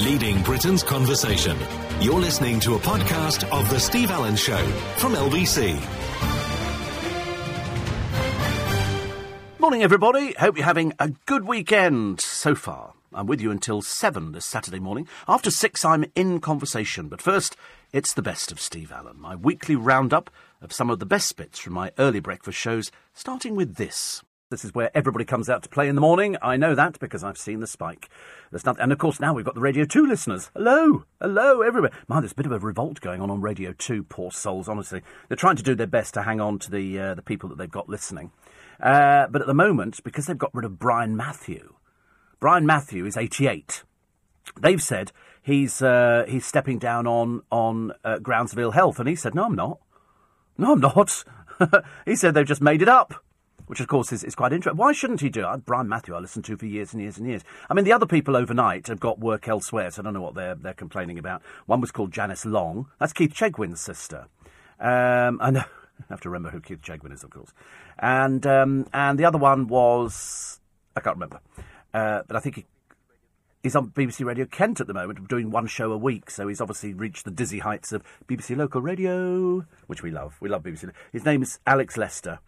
leading Britain's conversation. You're listening to a podcast of The Steve Allen Show from LBC. Morning, everybody. Hope you're having a good weekend so far. I'm with you until 7 this Saturday morning. After 6, I'm in conversation. But first, it's the best of Steve Allen, my weekly roundup of some of the best bits from my early breakfast shows, starting with this. This is where everybody comes out to play in the morning. I know that because I've seen the spike. There's nothing, and of course now we've got the Radio 2 listeners. Hello, hello, everywhere. Man, there's a bit of a revolt going on on Radio 2. Poor souls, honestly. They're trying to do their best to hang on to the uh, the people that they've got listening. Uh, but at the moment, because they've got rid of Brian Matthew, Brian Matthew is 88. They've said he's uh, he's stepping down on on uh, grounds of ill health, and he said, "No, I'm not. No, I'm not." he said they've just made it up which of course is, is quite interesting. Why shouldn't he do it? Brian Matthew, I listened to for years and years and years. I mean, the other people overnight have got work elsewhere, so I don't know what they're they're complaining about. One was called Janice Long. That's Keith Chegwin's sister. Um, I know. I have to remember who Keith Chegwin is, of course. And um, and the other one was I can't remember, uh, but I think he, he's on BBC Radio Kent at the moment, doing one show a week. So he's obviously reached the dizzy heights of BBC local radio, which we love. We love BBC. His name is Alex Lester.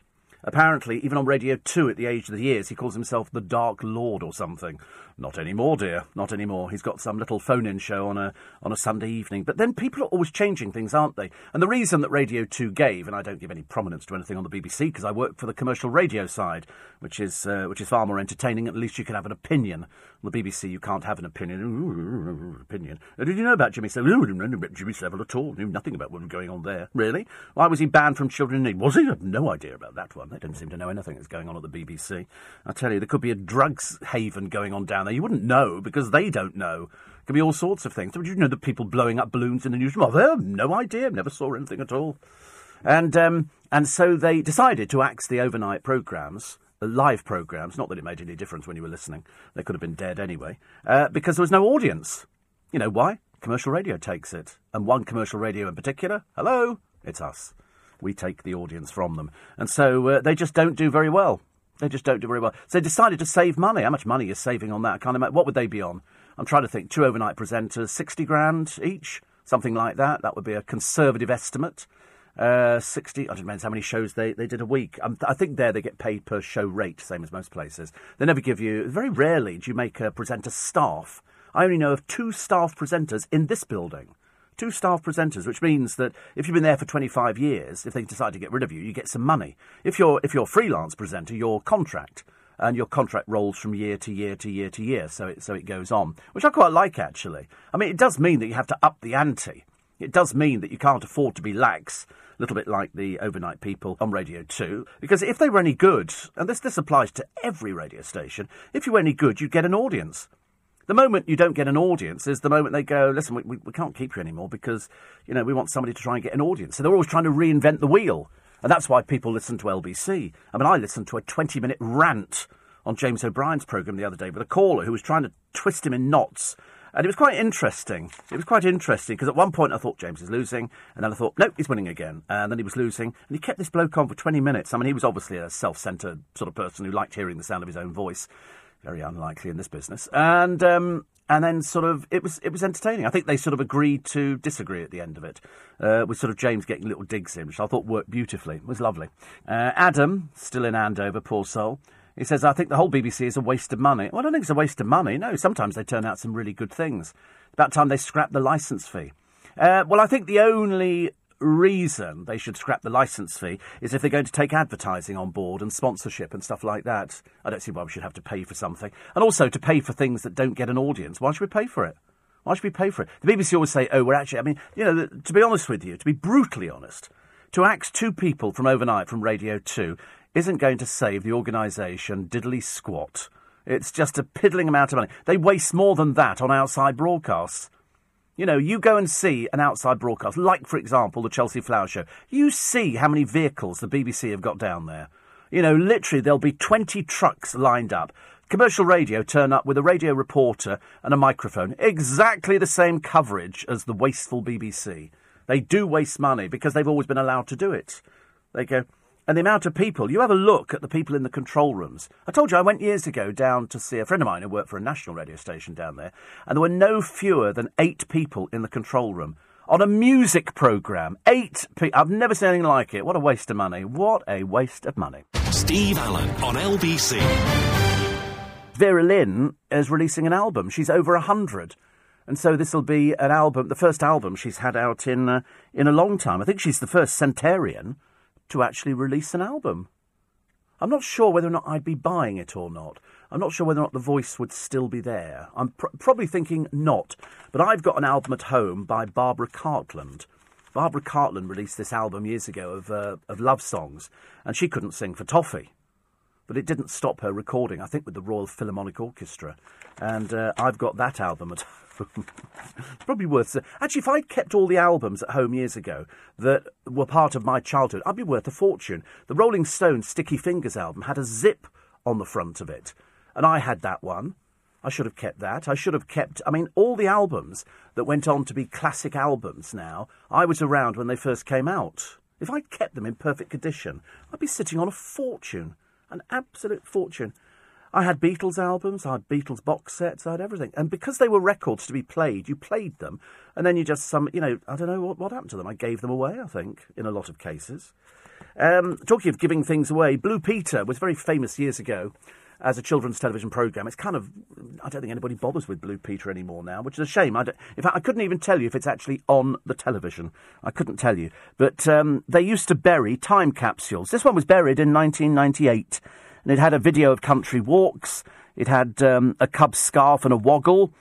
Apparently, even on Radio 2 at the age of the years, he calls himself the Dark Lord or something. Not anymore, dear. Not anymore. He's got some little phone-in show on a on a Sunday evening. But then people are always changing things, aren't they? And the reason that Radio 2 gave, and I don't give any prominence to anything on the BBC because I work for the commercial radio side, which is uh, which is far more entertaining. At least you can have an opinion. On the BBC, you can't have an opinion. opinion. Uh, did you know about Jimmy Savile? Didn't know about Jimmy Savile at all. Knew nothing about what was going on there. Really? Why was he banned from Children in Need? Was he? I have no idea about that one. They don't seem to know anything that's going on at the BBC. I tell you, there could be a drugs haven going on down there. You wouldn't know because they don't know. It could be all sorts of things. Did you know the people blowing up balloons in the newsroom? Oh, they have no idea. Never saw anything at all. And um, and so they decided to axe the overnight programmes, live programmes. Not that it made any difference when you were listening; they could have been dead anyway, uh, because there was no audience. You know why? Commercial radio takes it, and one commercial radio in particular. Hello, it's us. We take the audience from them, and so uh, they just don't do very well. They just don't do very well. So they decided to save money. How much money is saving on that? I can't imagine. What would they be on? I'm trying to think. Two overnight presenters, 60 grand each, something like that. That would be a conservative estimate. Uh, 60, I don't know how many shows they, they did a week. Um, I think there they get paid per show rate, same as most places. They never give you, very rarely do you make a presenter staff. I only know of two staff presenters in this building two staff presenters, which means that if you've been there for 25 years, if they decide to get rid of you, you get some money. If you're if you're a freelance presenter, your contract and your contract rolls from year to year to year to year, so it so it goes on, which I quite like actually. I mean, it does mean that you have to up the ante. It does mean that you can't afford to be lax, a little bit like the overnight people on Radio 2, because if they were any good, and this, this applies to every radio station, if you were any good, you'd get an audience. The moment you don't get an audience is the moment they go, listen, we, we, we, can't keep you anymore because, you know, we want somebody to try and get an audience. So they're always trying to reinvent the wheel. And that's why people listen to LBC. I mean, I listened to a 20 minute rant on James O'Brien's programme the other day with a caller who was trying to twist him in knots. And it was quite interesting. It was quite interesting because at one point I thought James is losing, and then I thought, nope, he's winning again. And then he was losing, and he kept this bloke on for 20 minutes. I mean, he was obviously a self centred sort of person who liked hearing the sound of his own voice very unlikely in this business. And um, and then sort of it was it was entertaining. I think they sort of agreed to disagree at the end of it, uh, with sort of James getting little digs in, which I thought worked beautifully. It was lovely. Uh, Adam, still in Andover, poor soul. He says, I think the whole BBC is a waste of money. Well, I don't think it's a waste of money. No, sometimes they turn out some really good things. About time they scrap the licence fee. Uh, well, I think the only reason they should scrap the licence fee is if they're going to take advertising on board and sponsorship and stuff like that. I don't see why we should have to pay for something. And also to pay for things that don't get an audience. Why should we pay for it? Why should we pay for it? The BBC always say, oh, we're actually, I mean, you know, to be honest with you, to be brutally honest, to axe two people from overnight from Radio 2 isn't going to save the organisation diddly squat. It's just a piddling amount of money. They waste more than that on outside broadcasts. You know, you go and see an outside broadcast, like, for example, the Chelsea Flower Show. You see how many vehicles the BBC have got down there. You know, literally, there'll be 20 trucks lined up. Commercial radio turn up with a radio reporter and a microphone. Exactly the same coverage as the wasteful BBC. They do waste money because they've always been allowed to do it. They go, and the amount of people, you have a look at the people in the control rooms. I told you I went years ago down to see a friend of mine who worked for a national radio station down there, and there were no fewer than eight people in the control room on a music programme. Eight people. I've never seen anything like it. What a waste of money. What a waste of money. Steve Allen on LBC. Vera Lynn is releasing an album. She's over 100. And so this will be an album, the first album she's had out in, uh, in a long time. I think she's the first centenarian to actually release an album. I'm not sure whether or not I'd be buying it or not. I'm not sure whether or not the voice would still be there. I'm pr- probably thinking not. But I've got an album at home by Barbara Cartland. Barbara Cartland released this album years ago of, uh, of love songs, and she couldn't sing for Toffee. But it didn't stop her recording, I think, with the Royal Philharmonic Orchestra. And uh, I've got that album at it's probably worth. Actually, if I'd kept all the albums at home years ago that were part of my childhood, I'd be worth a fortune. The Rolling Stones Sticky Fingers album had a zip on the front of it, and I had that one. I should have kept that. I should have kept. I mean, all the albums that went on to be classic albums now, I was around when they first came out. If I'd kept them in perfect condition, I'd be sitting on a fortune. An absolute fortune. I had Beatles albums, I had Beatles box sets, I had everything. And because they were records to be played, you played them, and then you just some, you know, I don't know what, what happened to them. I gave them away, I think, in a lot of cases. Um, talking of giving things away, Blue Peter was very famous years ago as a children's television program. It's kind of, I don't think anybody bothers with Blue Peter anymore now, which is a shame. I in fact, I couldn't even tell you if it's actually on the television. I couldn't tell you. But um, they used to bury time capsules. This one was buried in 1998 and it had a video of country walks. It had um, a Cubs scarf and a woggle,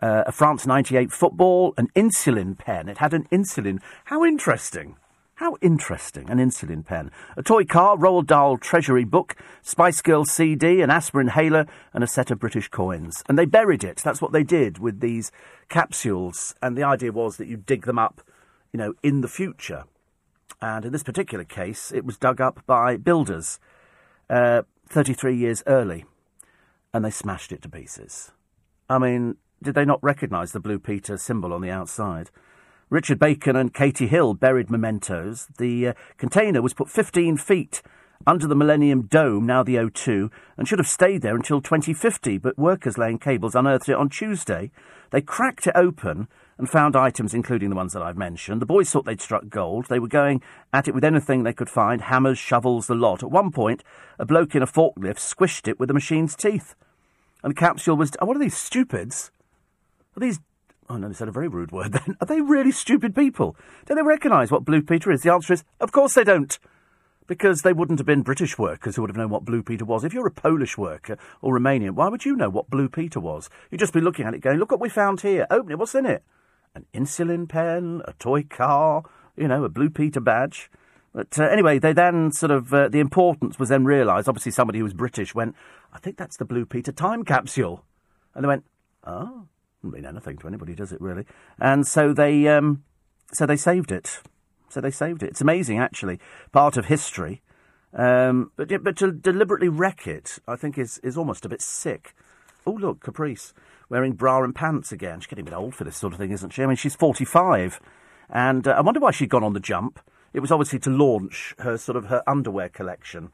uh, a France 98 football, an insulin pen. It had an insulin. How interesting. How interesting, an insulin pen. A toy car, Roald Dahl Treasury book, Spice Girls CD, an aspirin inhaler, and a set of British coins. And they buried it. That's what they did with these capsules. And the idea was that you dig them up, you know, in the future. And in this particular case, it was dug up by builders. Uh, 33 years early, and they smashed it to pieces. I mean, did they not recognise the Blue Peter symbol on the outside? Richard Bacon and Katy Hill buried mementos. The uh, container was put 15 feet under the Millennium Dome, now the O2, and should have stayed there until 2050, but workers laying cables unearthed it on Tuesday. They cracked it open and found items, including the ones that I've mentioned. The boys thought they'd struck gold. They were going at it with anything they could find hammers, shovels, the lot. At one point, a bloke in a forklift squished it with the machine's teeth. And the capsule was. Oh, what are these stupids? Are these. Oh, no, they said a very rude word then. Are they really stupid people? Do they recognise what Blue Peter is? The answer is, of course they don't because they wouldn't have been British workers who would have known what Blue Peter was. If you're a Polish worker or Romanian, why would you know what Blue Peter was? You'd just be looking at it going, look what we found here. Open it, what's in it? An insulin pen, a toy car, you know, a Blue Peter badge. But uh, anyway, they then sort of, uh, the importance was then realised. Obviously, somebody who was British went, I think that's the Blue Peter time capsule. And they went, oh, doesn't mean anything to anybody, does it really? And so they, um, so they saved it. So they saved it. It's amazing, actually. Part of history. Um, but, but to deliberately wreck it, I think, is, is almost a bit sick. Oh, look, Caprice, wearing bra and pants again. She's getting a bit old for this sort of thing, isn't she? I mean, she's 45. And uh, I wonder why she'd gone on the jump. It was obviously to launch her sort of her underwear collection.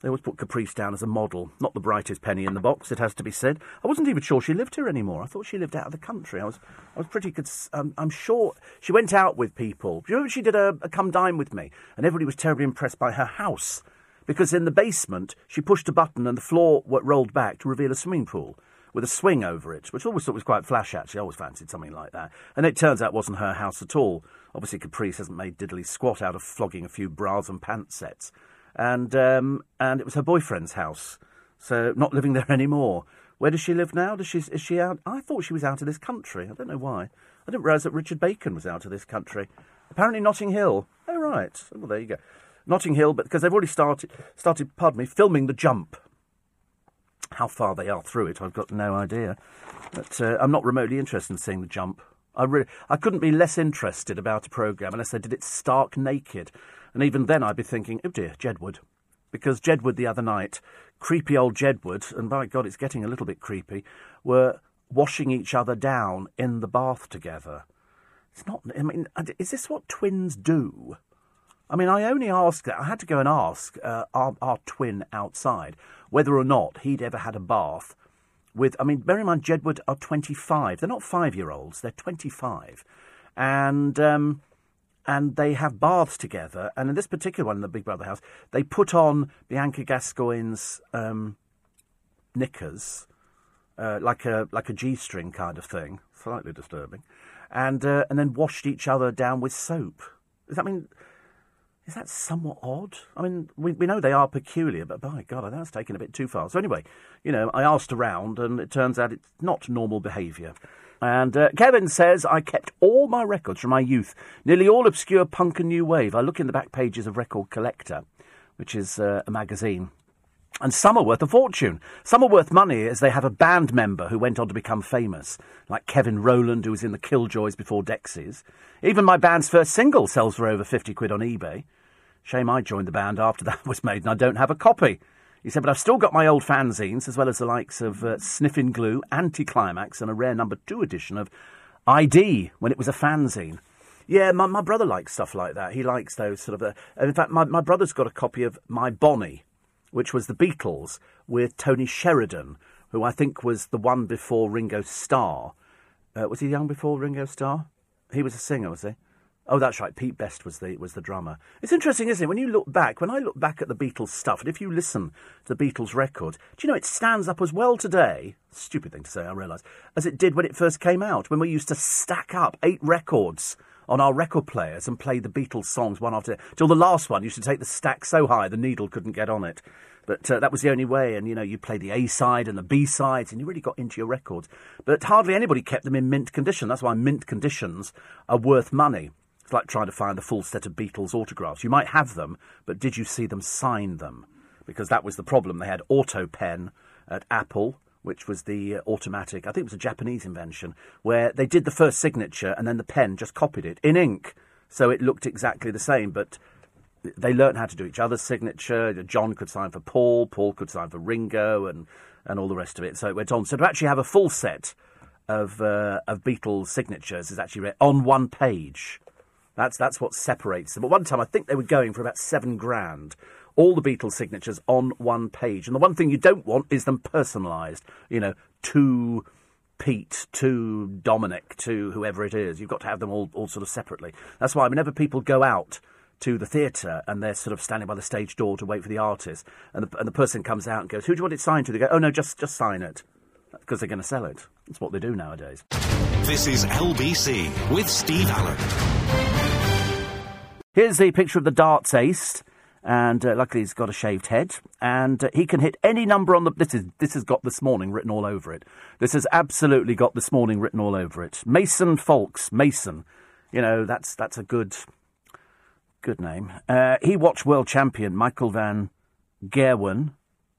They always put Caprice down as a model. Not the brightest penny in the box, it has to be said. I wasn't even sure she lived here anymore. I thought she lived out of the country. I was, I was pretty good. Um, I'm sure she went out with people. Do you remember she did a, a come dine with me? And everybody was terribly impressed by her house. Because in the basement, she pushed a button and the floor rolled back to reveal a swimming pool with a swing over it, which I always thought was quite flash, actually. I always fancied something like that. And it turns out it wasn't her house at all. Obviously, Caprice hasn't made diddly squat out of flogging a few bras and pants sets and um, and it was her boyfriend's house, so not living there anymore. Where does she live now? Does she is she out? I thought she was out of this country. I don't know why. I didn't realise that Richard Bacon was out of this country. Apparently Notting Hill. Oh right. Well there you go. Notting Hill, but because they've already started started, pardon me, filming the jump. How far they are through it, I've got no idea. But uh, I'm not remotely interested in seeing the jump. I really, I couldn't be less interested about a programme unless they did it stark naked. And even then I'd be thinking, oh dear, Jedward. Because Jedward the other night, creepy old Jedward, and by God, it's getting a little bit creepy, were washing each other down in the bath together. It's not, I mean, is this what twins do? I mean, I only asked. I had to go and ask uh, our, our twin outside whether or not he'd ever had a bath with. I mean, bear in mind, Jedward are 25. They're not five year olds, they're 25. And. Um, and they have baths together. And in this particular one, in the Big Brother house, they put on Bianca Gascoigne's um, knickers, uh, like a like a g-string kind of thing, slightly disturbing, and uh, and then washed each other down with soap. Does that mean? Is that somewhat odd? I mean, we, we know they are peculiar, but by God, that's taken a bit too far. So anyway, you know, I asked around, and it turns out it's not normal behaviour. And uh, Kevin says, I kept all my records from my youth, nearly all obscure punk and new wave. I look in the back pages of Record Collector, which is uh, a magazine. And some are worth a fortune. Some are worth money as they have a band member who went on to become famous, like Kevin Rowland, who was in the Killjoys before Dexys. Even my band's first single sells for over 50 quid on eBay. Shame I joined the band after that was made and I don't have a copy. He said, but I've still got my old fanzines, as well as the likes of uh, Sniffing Glue, Anticlimax, and a rare number two edition of ID when it was a fanzine. Yeah, my, my brother likes stuff like that. He likes those sort of. Uh, in fact, my, my brother's got a copy of My Bonnie, which was the Beatles with Tony Sheridan, who I think was the one before Ringo Starr. Uh, was he young before Ringo Starr? He was a singer, was he? Oh, that's right. Pete Best was the was the drummer. It's interesting, isn't it? When you look back, when I look back at the Beatles stuff, and if you listen to the Beatles record, do you know it stands up as well today? Stupid thing to say, I realise, as it did when it first came out, when we used to stack up eight records on our record players and play the Beatles songs one after the other. till the last one. You should take the stack so high the needle couldn't get on it. But uh, that was the only way, and you know, you play the A side and the B sides, and you really got into your records. But hardly anybody kept them in mint condition. That's why mint conditions are worth money. It's like trying to find the full set of Beatles autographs. You might have them, but did you see them sign them? Because that was the problem. They had auto pen at Apple, which was the uh, automatic, I think it was a Japanese invention, where they did the first signature and then the pen just copied it in ink. So it looked exactly the same, but they learned how to do each other's signature. John could sign for Paul, Paul could sign for Ringo, and, and all the rest of it. So it went on. So to actually have a full set of, uh, of Beatles signatures is actually on one page. That's that's what separates them. At one time, I think they were going for about seven grand. All the Beatles signatures on one page. And the one thing you don't want is them personalised. You know, to Pete, to Dominic, to whoever it is. You've got to have them all, all sort of separately. That's why whenever people go out to the theatre and they're sort of standing by the stage door to wait for the artist, and the, and the person comes out and goes, "Who do you want it signed to?" They go, "Oh no, just just sign it," because they're going to sell it. That's what they do nowadays. This is LBC with Steve Allen. Here's the picture of the darts ace, and uh, luckily he's got a shaved head, and uh, he can hit any number on the. This is this has got this morning written all over it. This has absolutely got this morning written all over it. Mason Folks, Mason. You know that's that's a good, good name. Uh, he watched world champion Michael van Gerwen.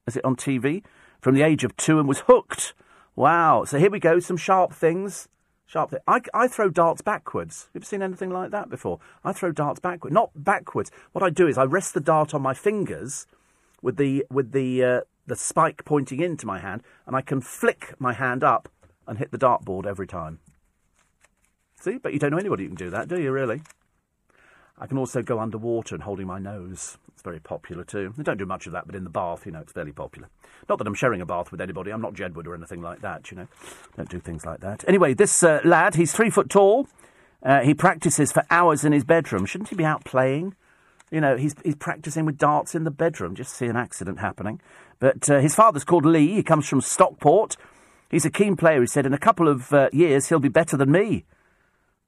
Is it on TV? From the age of two and was hooked. Wow. So here we go. Some sharp things Sharp thing. I, I throw darts backwards. Have you seen anything like that before? I throw darts backwards. Not backwards. What I do is I rest the dart on my fingers with the with the uh, the spike pointing into my hand, and I can flick my hand up and hit the dartboard every time. See, but you don't know anybody who can do that, do you? Really? I can also go underwater and holding my nose. It's very popular too. I don't do much of that, but in the bath, you know, it's fairly popular. Not that I'm sharing a bath with anybody. I'm not Jedward or anything like that, you know. Don't do things like that. Anyway, this uh, lad, he's three foot tall. Uh, he practices for hours in his bedroom. Shouldn't he be out playing? You know, he's, he's practicing with darts in the bedroom. Just see an accident happening. But uh, his father's called Lee. He comes from Stockport. He's a keen player. He said, in a couple of uh, years, he'll be better than me.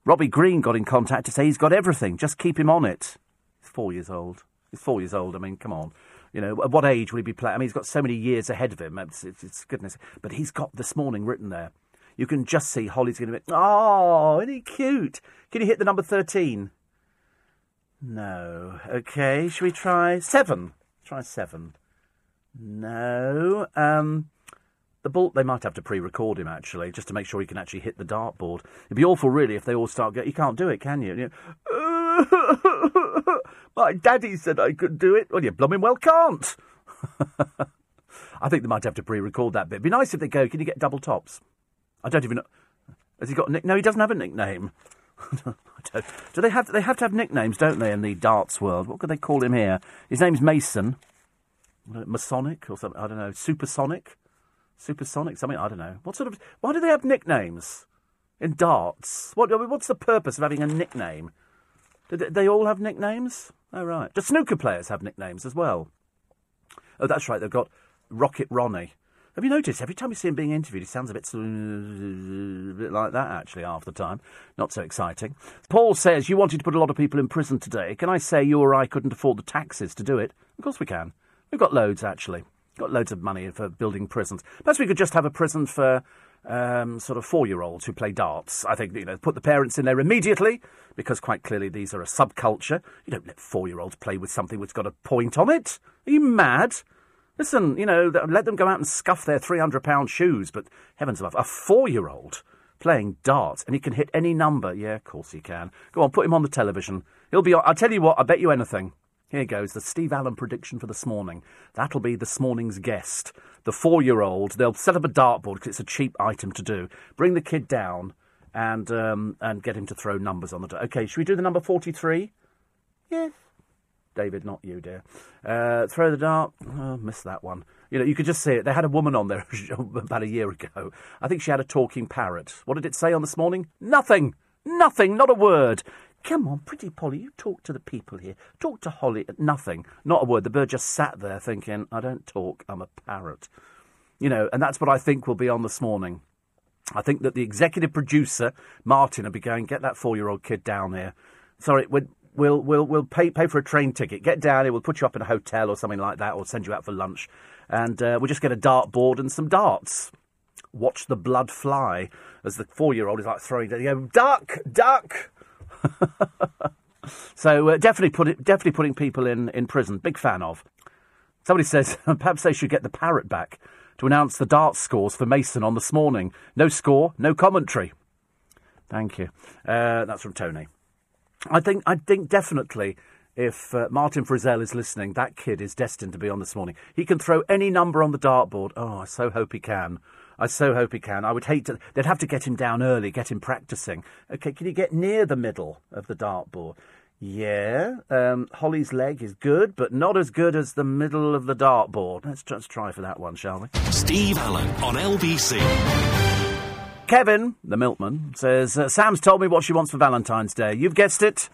Robbie Green got in contact to say he's got everything. Just keep him on it. He's four years old. He's four years old. I mean, come on. You know, at what age will he be playing? I mean, he's got so many years ahead of him. It's, it's, it's goodness. But he's got this morning written there. You can just see Holly's going to be, oh, isn't he cute? Can you hit the number 13? No. Okay, should we try seven? Try seven. No. Um, the ball, they might have to pre-record him actually, just to make sure he can actually hit the dartboard. It'd be awful, really, if they all start getting. You can't do it, can you? you know, My daddy said I could do it. Well, you blooming well can't. I think they might have to pre-record that bit. It'd be nice if they go. Can you get double tops? I don't even know. Has he got a nick? No, he doesn't have a nickname. do they have they have to have nicknames, don't they, in the darts world? What could they call him here? His name's Mason. Masonic or something? I don't know. Supersonic, supersonic, something. I don't know. What sort of? Why do they have nicknames in darts? What? What's the purpose of having a nickname? Do they all have nicknames? Oh right. Do snooker players have nicknames as well? Oh, that's right. They've got Rocket Ronnie. Have you noticed every time you see him being interviewed, he sounds a bit, a bit like that actually half the time. Not so exciting. Paul says you wanted to put a lot of people in prison today. Can I say you or I couldn't afford the taxes to do it? Of course we can. We've got loads actually. Got loads of money for building prisons. Perhaps we could just have a prison for um, sort of four-year-olds who play darts. I think you know, put the parents in there immediately because quite clearly these are a subculture. You don't let four-year-olds play with something that's got a point on it. Are you mad? Listen, you know, let them go out and scuff their £300 shoes, but heavens above, a four year old playing darts and he can hit any number. Yeah, of course he can. Go on, put him on the television. He'll be. I'll tell you what, I bet you anything. Here goes the Steve Allen prediction for this morning. That'll be this morning's guest. The four year old. They'll set up a dartboard because it's a cheap item to do. Bring the kid down and um, and get him to throw numbers on the. door. okay, should we do the number 43? Yeah, David, not you, dear. Uh, throw the dart. Oh, missed that one. You know, you could just see it. They had a woman on there about a year ago. I think she had a talking parrot. What did it say on this morning? Nothing. Nothing. Not a word. Come on, pretty Polly, you talk to the people here. Talk to Holly. At nothing. Not a word. The bird just sat there thinking, I don't talk. I'm a parrot. You know, and that's what I think will be on this morning. I think that the executive producer, Martin, will be going, get that four year old kid down here. Sorry, when, we'll we'll we'll pay pay for a train ticket. Get down here. We'll put you up in a hotel or something like that, or send you out for lunch, and uh, we'll just get a dart board and some darts. Watch the blood fly as the four-year-old is like throwing. You go, duck, duck. so uh, definitely put it, definitely putting people in in prison. Big fan of. Somebody says perhaps they should get the parrot back to announce the dart scores for Mason on this morning. No score, no commentary. Thank you. Uh, that's from Tony. I think I think definitely if uh, Martin Frizell is listening, that kid is destined to be on this morning. He can throw any number on the dartboard. Oh, I so hope he can. I so hope he can. I would hate to. They'd have to get him down early, get him practicing. Okay, can you get near the middle of the dartboard? Yeah, um, Holly's leg is good, but not as good as the middle of the dartboard. Let's just try for that one, shall we? Steve Allen on LBC. Kevin, the milkman, says uh, Sam's told me what she wants for Valentine's Day. You've guessed it.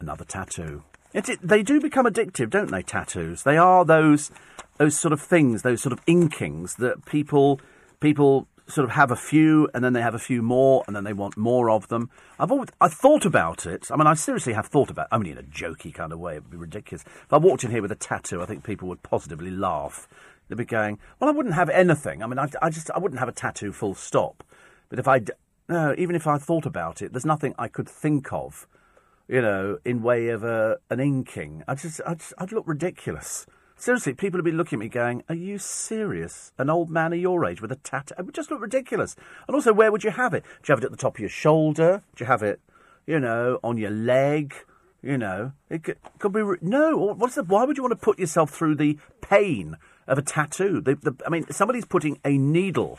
Another tattoo. It, it, they do become addictive, don't they? Tattoos. They are those those sort of things, those sort of inkings that people people sort of have a few, and then they have a few more, and then they want more of them. I've always, I thought about it. I mean, I seriously have thought about. it. I mean, in a jokey kind of way, it would be ridiculous. If I walked in here with a tattoo, I think people would positively laugh. They'd be going, "Well, I wouldn't have anything. I mean, I, I just I wouldn't have a tattoo. Full stop." But if I, no, even if I thought about it, there's nothing I could think of, you know, in way of a, an inking. I just, I just, I'd look ridiculous. Seriously, people have been looking at me going, Are you serious? An old man of your age with a tattoo? It would just look ridiculous. And also, where would you have it? Do you have it at the top of your shoulder? Do you have it, you know, on your leg? You know, it could, could be. No, what's the, why would you want to put yourself through the pain of a tattoo? The, the, I mean, somebody's putting a needle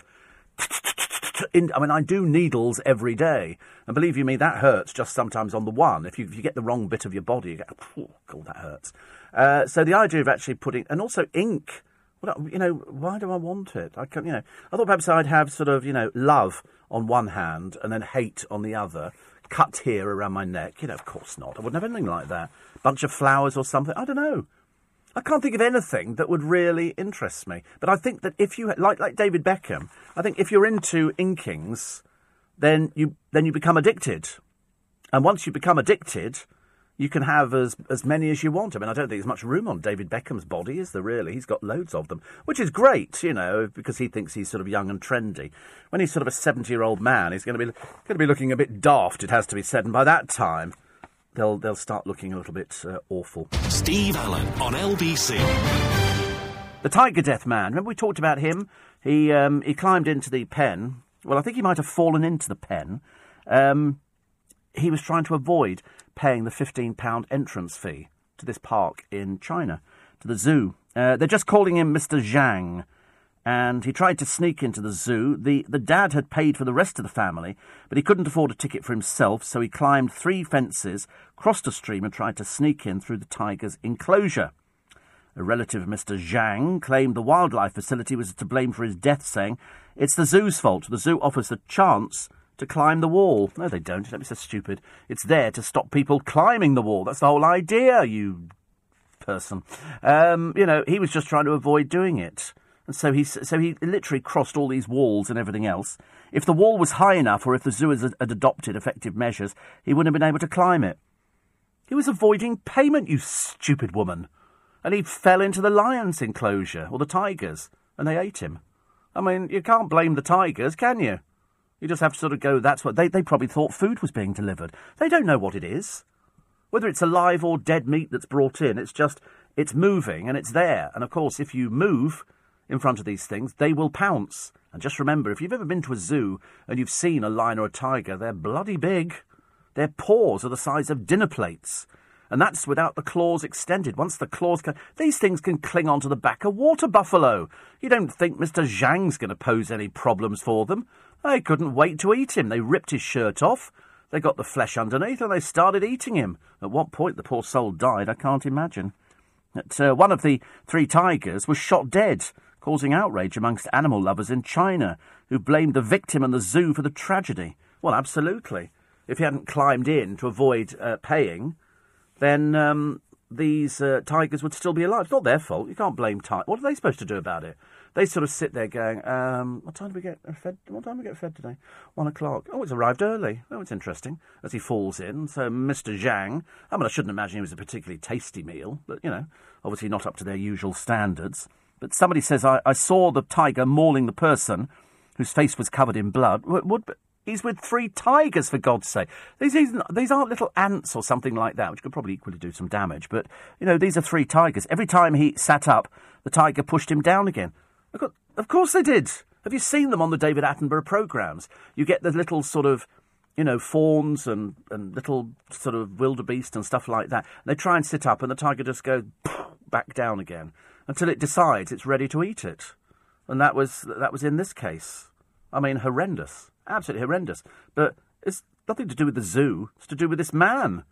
in, I mean, I do needles every day, and believe you me, that hurts just sometimes on the one. If you, if you get the wrong bit of your body, you go, oh, God, that hurts. Uh, so the idea of actually putting, and also ink, well, you know, why do I want it? I can, you know, I thought perhaps I'd have sort of, you know, love on one hand and then hate on the other, cut here around my neck. You know, of course not. I wouldn't have anything like that. Bunch of flowers or something. I don't know. I can't think of anything that would really interest me. But I think that if you like like David Beckham, I think if you're into inkings, then you then you become addicted. And once you become addicted, you can have as as many as you want. I mean, I don't think there's much room on David Beckham's body, is there really? He's got loads of them, which is great, you know, because he thinks he's sort of young and trendy. When he's sort of a seventy-year-old man, he's going to be going to be looking a bit daft. It has to be said, and by that time, they'll they'll start looking a little bit uh, awful. Steve Allen on LBC. The Tiger Death Man. Remember we talked about him? He um, he climbed into the pen. Well, I think he might have fallen into the pen. Um, he was trying to avoid paying the fifteen pound entrance fee to this park in China, to the zoo. Uh, they're just calling him Mr. Zhang. And he tried to sneak into the zoo. The, the dad had paid for the rest of the family, but he couldn't afford a ticket for himself, so he climbed three fences, crossed a stream, and tried to sneak in through the tiger's enclosure. A relative of Mr. Zhang claimed the wildlife facility was to blame for his death, saying, It's the zoo's fault. The zoo offers the chance to climb the wall. No, they don't. Don't be so stupid. It's there to stop people climbing the wall. That's the whole idea, you person. Um, you know, he was just trying to avoid doing it. So he, so he literally crossed all these walls and everything else. If the wall was high enough, or if the zoo had, had adopted effective measures, he wouldn't have been able to climb it. He was avoiding payment, you stupid woman. And he fell into the lion's enclosure, or the tigers, and they ate him. I mean, you can't blame the tigers, can you? You just have to sort of go, that's what. They, they probably thought food was being delivered. They don't know what it is. Whether it's alive or dead meat that's brought in, it's just, it's moving and it's there. And of course, if you move in front of these things, they will pounce. And just remember, if you've ever been to a zoo and you've seen a lion or a tiger, they're bloody big. Their paws are the size of dinner plates. And that's without the claws extended. Once the claws can. These things can cling onto the back of water buffalo. You don't think Mr. Zhang's going to pose any problems for them? They couldn't wait to eat him. They ripped his shirt off. They got the flesh underneath and they started eating him. At what point the poor soul died, I can't imagine. At, uh, one of the three tigers was shot dead, causing outrage amongst animal lovers in China, who blamed the victim and the zoo for the tragedy. Well, absolutely. If he hadn't climbed in to avoid uh, paying, then um, these uh, tigers would still be alive. It's not their fault. You can't blame tigers. What are they supposed to do about it? They sort of sit there going, um, "What time do we get fed? What time do we get fed today? One o'clock. Oh, it's arrived early. Oh, it's interesting." As he falls in, so Mr. Zhang. I mean, I shouldn't imagine it was a particularly tasty meal, but you know, obviously not up to their usual standards. But somebody says, "I, I saw the tiger mauling the person whose face was covered in blood." Would, would He's with three tigers, for God's sake. These, these, these aren't little ants or something like that, which could probably equally do some damage. But, you know, these are three tigers. Every time he sat up, the tiger pushed him down again. Of course they did. Have you seen them on the David Attenborough programmes? You get the little sort of, you know, fawns and, and little sort of wildebeest and stuff like that. And they try and sit up, and the tiger just goes back down again until it decides it's ready to eat it. And that was that was in this case. I mean, horrendous, absolutely horrendous. But it's nothing to do with the zoo. It's to do with this man.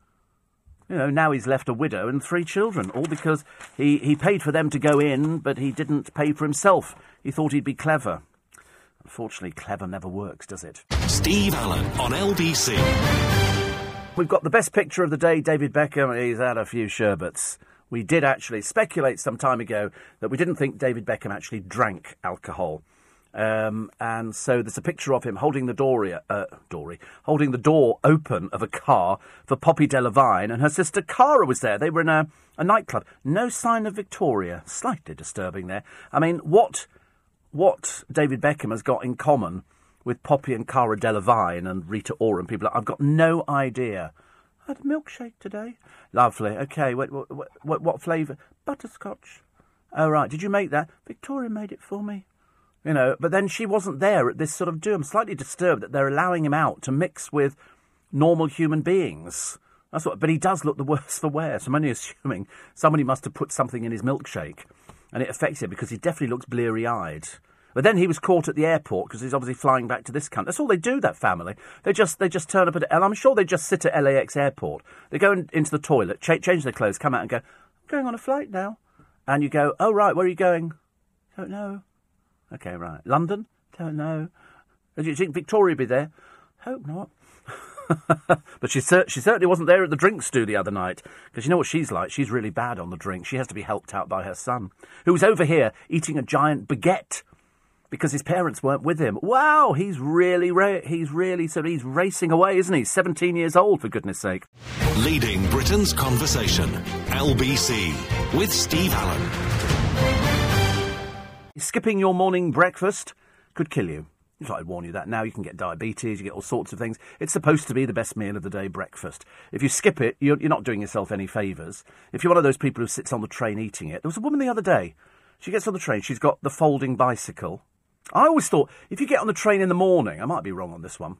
You know, now he's left a widow and three children, all because he, he paid for them to go in, but he didn't pay for himself. He thought he'd be clever. Unfortunately, clever never works, does it? Steve Allen on LBC. We've got the best picture of the day, David Beckham. He's had a few sherbets. We did actually speculate some time ago that we didn't think David Beckham actually drank alcohol. Um, and so there's a picture of him holding the door, uh, Dory, holding the door open of a car for Poppy Delevingne, and her sister Cara was there. They were in a, a nightclub. No sign of Victoria. Slightly disturbing there. I mean, what what David Beckham has got in common with Poppy and Cara Delevingne and Rita Ora and people, I've got no idea. Had a milkshake today. Lovely. Okay. What what what, what flavour? Butterscotch. Oh right. Did you make that? Victoria made it for me. You know, but then she wasn't there at this sort of do. I'm slightly disturbed that they're allowing him out to mix with normal human beings. That's what. But he does look the worse for wear. So I'm only assuming somebody must have put something in his milkshake, and it affects him because he definitely looks bleary-eyed. But then he was caught at the airport because he's obviously flying back to this country. That's all they do. That family. They just they just turn up at. L. I'm sure they just sit at LAX airport. They go in, into the toilet, cha- change their clothes, come out and go. I'm going on a flight now. And you go, oh right, where are you going? Don't know. Okay, right. London? Don't know. Do you think Victoria be there? Hope not. but she, cer- she certainly wasn't there at the drinks do the other night. Because you know what she's like? She's really bad on the drink. She has to be helped out by her son, who was over here eating a giant baguette because his parents weren't with him. Wow, he's really, ra- he's really, so he's racing away, isn't he? 17 years old, for goodness sake. Leading Britain's conversation. LBC with Steve Allen. Skipping your morning breakfast could kill you. So I warn you that now you can get diabetes, you get all sorts of things. It's supposed to be the best meal of the day, breakfast. If you skip it, you're, you're not doing yourself any favours. If you're one of those people who sits on the train eating it, there was a woman the other day. She gets on the train, she's got the folding bicycle. I always thought if you get on the train in the morning, I might be wrong on this one.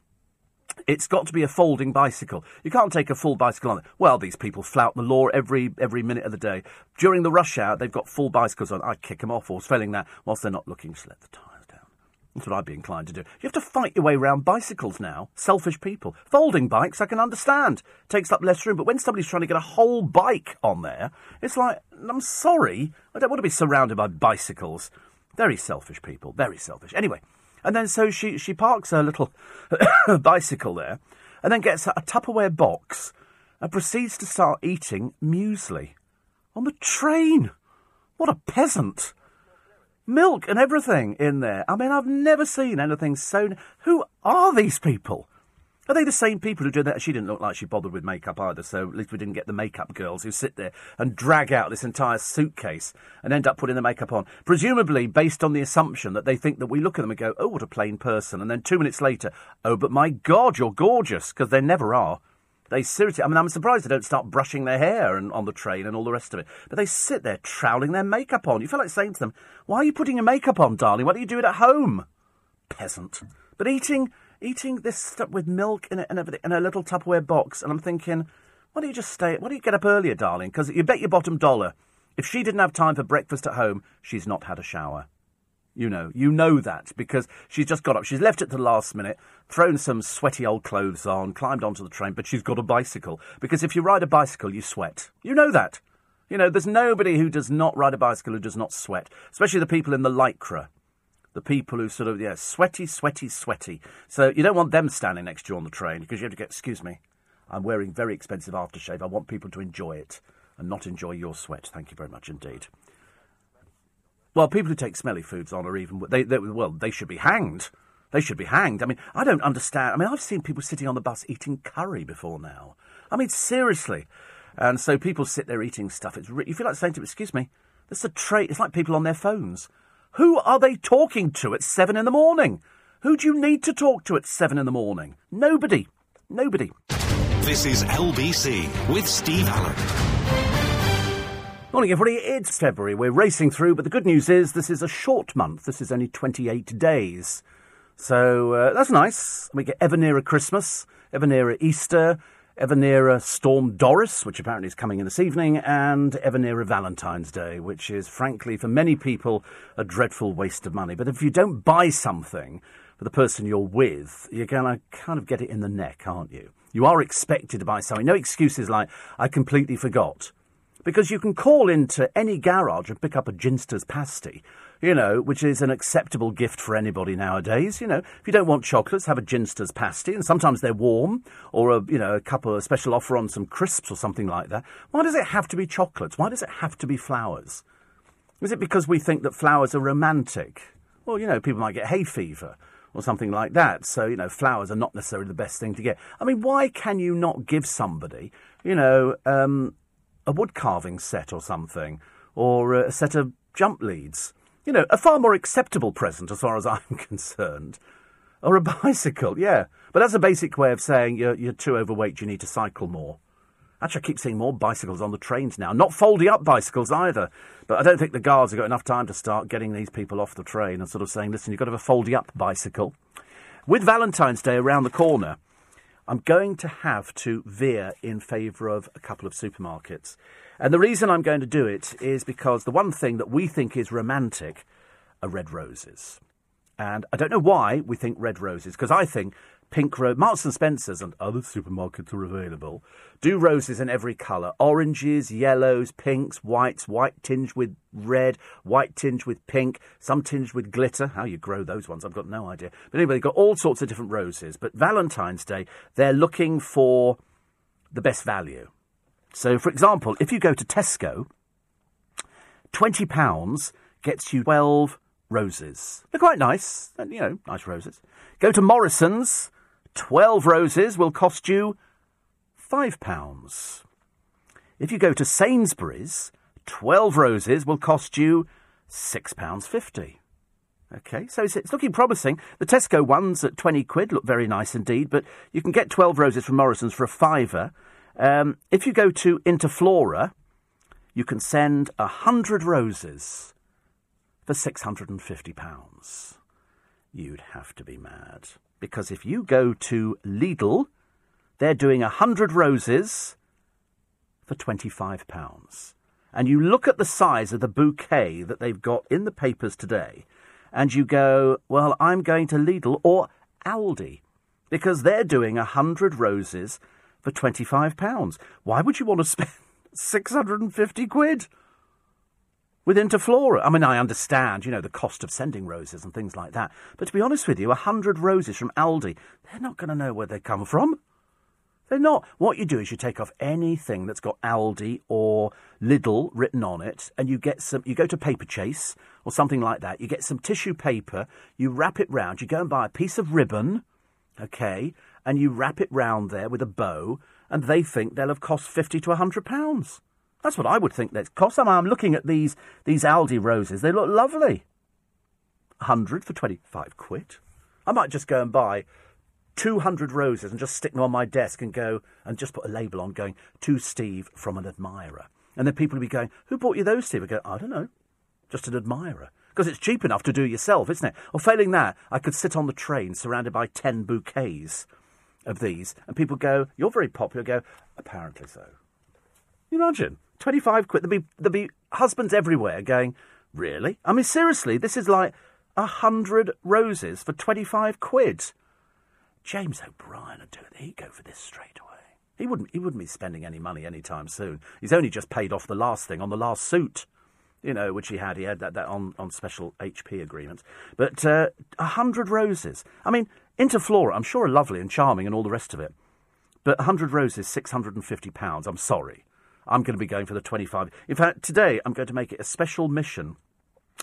It's got to be a folding bicycle. You can't take a full bicycle on it. Well, these people flout the law every every minute of the day. During the rush hour, they've got full bicycles on. I kick them off, or failing that, whilst they're not looking, just let the tyres down. That's what I'd be inclined to do. You have to fight your way around bicycles now. Selfish people. Folding bikes, I can understand. Takes up less room, but when somebody's trying to get a whole bike on there, it's like, I'm sorry, I don't want to be surrounded by bicycles. Very selfish people. Very selfish. Anyway. And then so she, she parks her little bicycle there and then gets a Tupperware box and proceeds to start eating muesli on the train. What a peasant. Milk and everything in there. I mean, I've never seen anything so. Who are these people? Are they the same people who do that? She didn't look like she bothered with makeup either, so at least we didn't get the makeup girls who sit there and drag out this entire suitcase and end up putting the makeup on. Presumably based on the assumption that they think that we look at them and go, oh, what a plain person. And then two minutes later, oh, but my God, you're gorgeous, because they never are. They seriously, I mean, I'm surprised they don't start brushing their hair and, on the train and all the rest of it. But they sit there troweling their makeup on. You feel like saying to them, why are you putting your makeup on, darling? Why don't you do it at home? Peasant. But eating eating this stuff with milk and everything in a little Tupperware box, and I'm thinking, why don't you just stay? Why don't you get up earlier, darling? Because you bet your bottom dollar, if she didn't have time for breakfast at home, she's not had a shower. You know, you know that because she's just got up. She's left at the last minute, thrown some sweaty old clothes on, climbed onto the train, but she's got a bicycle. Because if you ride a bicycle, you sweat. You know that. You know, there's nobody who does not ride a bicycle who does not sweat, especially the people in the lycra the people who sort of, yeah, sweaty, sweaty, sweaty. So you don't want them standing next to you on the train because you have to get, excuse me, I'm wearing very expensive aftershave. I want people to enjoy it and not enjoy your sweat. Thank you very much indeed. Well, people who take smelly foods on are even, they, they, well, they should be hanged. They should be hanged. I mean, I don't understand. I mean, I've seen people sitting on the bus eating curry before now. I mean, seriously. And so people sit there eating stuff. It's re- you feel like saying to them, excuse me, that's a trait. It's like people on their phones. Who are they talking to at seven in the morning? Who do you need to talk to at seven in the morning? Nobody. Nobody. This is LBC with Steve Allen. Morning, everybody. It's February. We're racing through, but the good news is this is a short month. This is only 28 days. So uh, that's nice. We get ever nearer Christmas, ever nearer Easter, ever nearer Storm Doris, which apparently is coming in this evening, and ever nearer Valentine's Day, which is, frankly, for many people, a dreadful waste of money. But if you don't buy something for the person you're with, you're going to kind of get it in the neck, aren't you? You are expected to buy something. No excuses like, I completely forgot. Because you can call into any garage and pick up a Ginster's pasty you know, which is an acceptable gift for anybody nowadays. You know, if you don't want chocolates, have a Ginster's pasty, and sometimes they're warm, or a you know a couple of special offer on some crisps or something like that. Why does it have to be chocolates? Why does it have to be flowers? Is it because we think that flowers are romantic? Well, you know, people might get hay fever or something like that. So, you know, flowers are not necessarily the best thing to get. I mean, why can you not give somebody, you know, um, a wood carving set or something, or a set of jump leads? You know, a far more acceptable present as far as I'm concerned. Or a bicycle, yeah. But that's a basic way of saying you're, you're too overweight, you need to cycle more. Actually, I keep seeing more bicycles on the trains now. Not folding up bicycles either. But I don't think the guards have got enough time to start getting these people off the train and sort of saying, listen, you've got to have a folding up bicycle. With Valentine's Day around the corner, I'm going to have to veer in favour of a couple of supermarkets. And the reason I'm going to do it is because the one thing that we think is romantic are red roses. And I don't know why we think red roses, because I think pink rose, Marks and Spencers and other supermarkets are available, do roses in every colour. Oranges, yellows, pinks, whites, white tinged with red, white tinged with pink, some tinged with glitter. How you grow those ones, I've got no idea. But anyway, they've got all sorts of different roses. But Valentine's Day, they're looking for the best value. So, for example, if you go to Tesco, £20 gets you 12 roses. They're quite nice, you know, nice roses. Go to Morrison's, 12 roses will cost you £5. If you go to Sainsbury's, 12 roses will cost you £6.50. Okay, so it's, looking promising. The Tesco ones at 20 quid look very nice indeed, but you can get 12 roses from Morrison's for a fiver. Um, if you go to Interflora, you can send a hundred roses for six hundred and fifty pounds. You'd have to be mad. Because if you go to Lidl, they're doing 100 roses for £25. And you look at the size of the bouquet that they've got in the papers today, and you go, well, I'm going to Lidl or Aldi because they're doing 100 roses for £25. Why would you want to spend 650 quid? with Interflora. I mean, I understand, you know, the cost of sending roses and things like that. But to be honest with you, a hundred roses from Aldi, they're not going to know where they come from. They're not. What you do is you take off anything that's got Aldi or Lidl written on it, and you get some. You go to Paper Chase or something like that. You get some tissue paper. You wrap it round. You go and buy a piece of ribbon, okay, and you wrap it round there with a bow, and they think they'll have cost fifty to a hundred pounds. That's what I would think they'd cost. I I'm looking at these these Aldi roses. They look lovely. Hundred for twenty five quid. I might just go and buy two hundred roses and just stick them on my desk and go and just put a label on going to Steve from an admirer. And then people will be going, "Who bought you those, Steve?" I go, "I don't know, just an admirer." Because it's cheap enough to do yourself, isn't it? Or failing that, I could sit on the train surrounded by ten bouquets of these, and people go, "You're very popular." Go, apparently so. You imagine 25 quid. There'll be, there'll be husbands everywhere going, Really? I mean, seriously, this is like a hundred roses for 25 quid. James O'Brien would do it. He'd go for this straight away. He wouldn't, he wouldn't be spending any money anytime soon. He's only just paid off the last thing on the last suit, you know, which he had. He had that, that on, on special HP agreements. But uh, a uh, hundred roses. I mean, Interflora, I'm sure are lovely and charming and all the rest of it. But a hundred roses, £650. I'm sorry. I'm going to be going for the 25. In fact, today I'm going to make it a special mission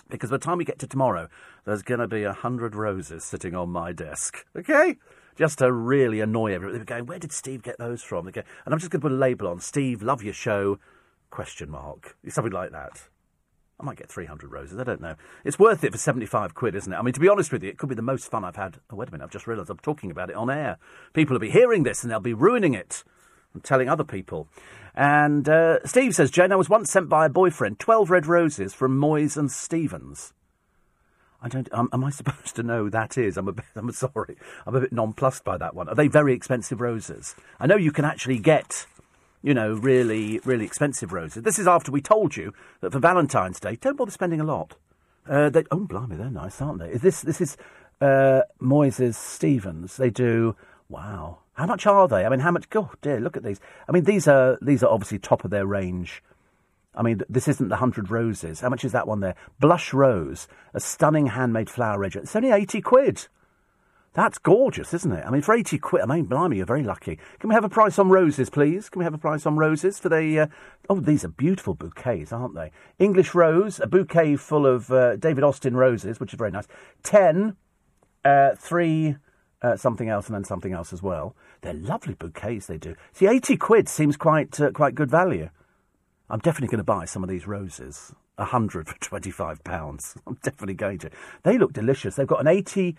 because by the time we get to tomorrow, there's going to be a hundred roses sitting on my desk. Okay? Just to really annoy everybody. They're going, where did Steve get those from? And I'm just going to put a label on Steve, love your show, question mark. Something like that. I might get 300 roses. I don't know. It's worth it for 75 quid, isn't it? I mean, to be honest with you, it could be the most fun I've had. Oh, wait a minute. I've just realised I'm talking about it on air. People will be hearing this and they'll be ruining it and telling other people. And uh, Steve says, Jane, I was once sent by a boyfriend 12 red roses from Moyses and Stevens. I don't. Um, am I supposed to know that is? I'm a bit. I'm sorry. I'm a bit nonplussed by that one. Are they very expensive roses? I know you can actually get, you know, really, really expensive roses. This is after we told you that for Valentine's Day, don't bother spending a lot. Uh, they, oh, blimey, they're nice, aren't they? Is this this is uh, Moyses Stevens? They do. Wow, how much are they? I mean, how much? God, dear, look at these. I mean, these are these are obviously top of their range. I mean, this isn't the hundred roses. How much is that one there? Blush rose, a stunning handmade flower arrangement. It's only eighty quid. That's gorgeous, isn't it? I mean, for eighty quid, I mean, blimey, you're very lucky. Can we have a price on roses, please? Can we have a price on roses for the? Uh... Oh, these are beautiful bouquets, aren't they? English rose, a bouquet full of uh, David Austin roses, which is very nice. Ten, uh, three uh, something else and then something else as well. They're lovely bouquets, they do. See, 80 quid seems quite, uh, quite good value. I'm definitely going to buy some of these roses. A hundred for twenty-five pounds. I'm definitely going to. They look delicious. They've got an eighty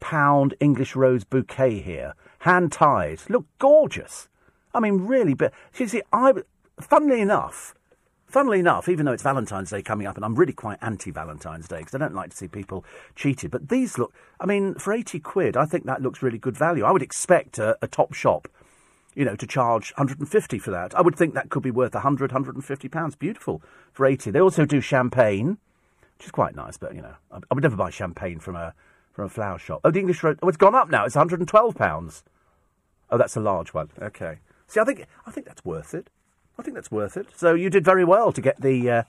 pound English rose bouquet here, hand tied. Look gorgeous. I mean, really. But you see, I, funnily enough, Funnily enough, even though it's Valentine's Day coming up, and I'm really quite anti Valentine's Day because I don't like to see people cheated, but these look, I mean, for 80 quid, I think that looks really good value. I would expect a, a top shop, you know, to charge 150 for that. I would think that could be worth 100, 150 pounds. Beautiful for 80. They also do champagne, which is quite nice, but, you know, I, I would never buy champagne from a, from a flower shop. Oh, the English Road, oh, it's gone up now. It's 112 pounds. Oh, that's a large one. Okay. See, I think, I think that's worth it. I think that's worth it. So you did very well to get the uh,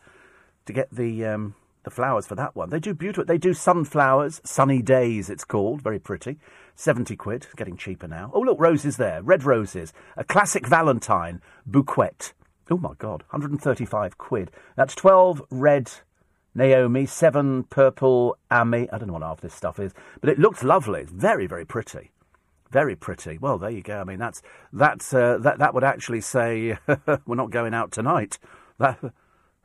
to get the um, the flowers for that one. They do beautiful. They do sunflowers, sunny days. It's called very pretty. Seventy quid, getting cheaper now. Oh look, roses there, red roses, a classic Valentine bouquet. Oh my God, 135 quid. That's 12 red Naomi, seven purple Ami. I don't know what half this stuff is, but it looks lovely. It's very, very pretty. Very pretty. Well, there you go. I mean, that's that's uh, that that would actually say we're not going out tonight. That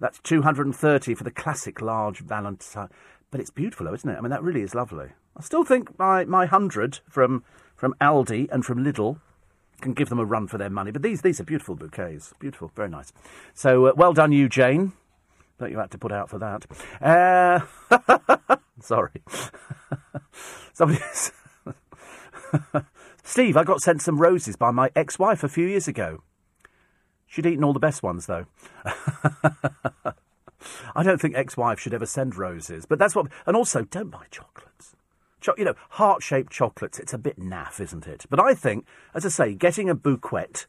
that's two hundred and thirty for the classic large Valentine. But it's beautiful, though, isn't it? I mean, that really is lovely. I still think my my hundred from from Aldi and from Lidl can give them a run for their money. But these these are beautiful bouquets. Beautiful, very nice. So uh, well done, you, Jane. That you had to put out for that. Uh, sorry. Somebody's Steve, I got sent some roses by my ex wife a few years ago. She'd eaten all the best ones, though. I don't think ex wife should ever send roses, but that's what. And also, don't buy chocolates. Cho- you know, heart shaped chocolates, it's a bit naff, isn't it? But I think, as I say, getting a bouquet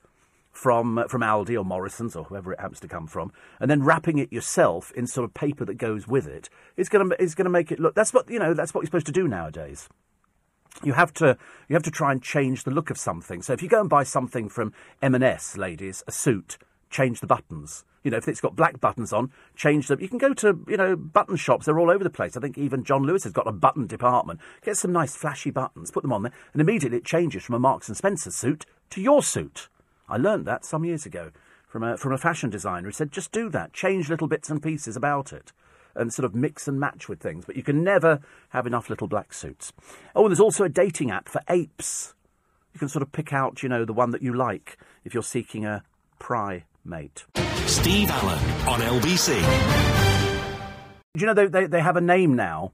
from uh, from Aldi or Morrison's or whoever it happens to come from, and then wrapping it yourself in sort of paper that goes with it is going to is going to make it look. That's what you know. That's what you're supposed to do nowadays. You have to you have to try and change the look of something. So if you go and buy something from M&S, ladies, a suit, change the buttons. You know, if it's got black buttons on, change them. You can go to, you know, button shops. They're all over the place. I think even John Lewis has got a button department. Get some nice flashy buttons, put them on there, and immediately it changes from a Marks and Spencer suit to your suit. I learned that some years ago from a, from a fashion designer who said, just do that. Change little bits and pieces about it and sort of mix and match with things. But you can never have enough little black suits. Oh, and there's also a dating app for apes. You can sort of pick out, you know, the one that you like if you're seeking a pry mate. Steve Allen on LBC. Do you know they, they, they have a name now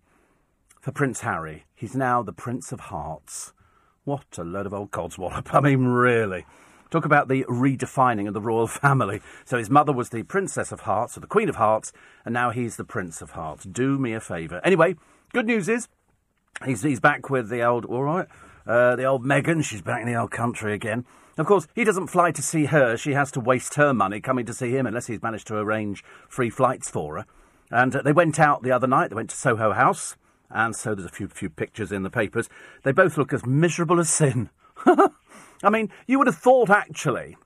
for Prince Harry? He's now the Prince of Hearts. What a load of old codswallop. I mean, really. Talk about the redefining of the royal family. So his mother was the Princess of Hearts, or the Queen of Hearts, and now he's the Prince of Hearts. Do me a favour. Anyway, good news is he's, he's back with the old, all right, uh, the old Meghan. She's back in the old country again. Of course, he doesn't fly to see her. She has to waste her money coming to see him unless he's managed to arrange free flights for her. And uh, they went out the other night. They went to Soho House, and so there's a few few pictures in the papers. They both look as miserable as sin. I mean, you would have thought actually,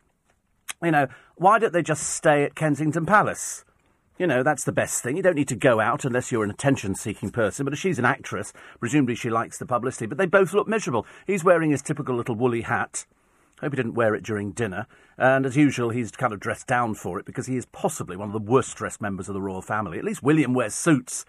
you know, why don't they just stay at Kensington Palace? You know, that's the best thing. You don't need to go out unless you're an attention seeking person. But if she's an actress, presumably she likes the publicity. But they both look miserable. He's wearing his typical little woolly hat. Hope he didn't wear it during dinner. And as usual, he's kind of dressed down for it because he is possibly one of the worst dressed members of the royal family. At least William wears suits.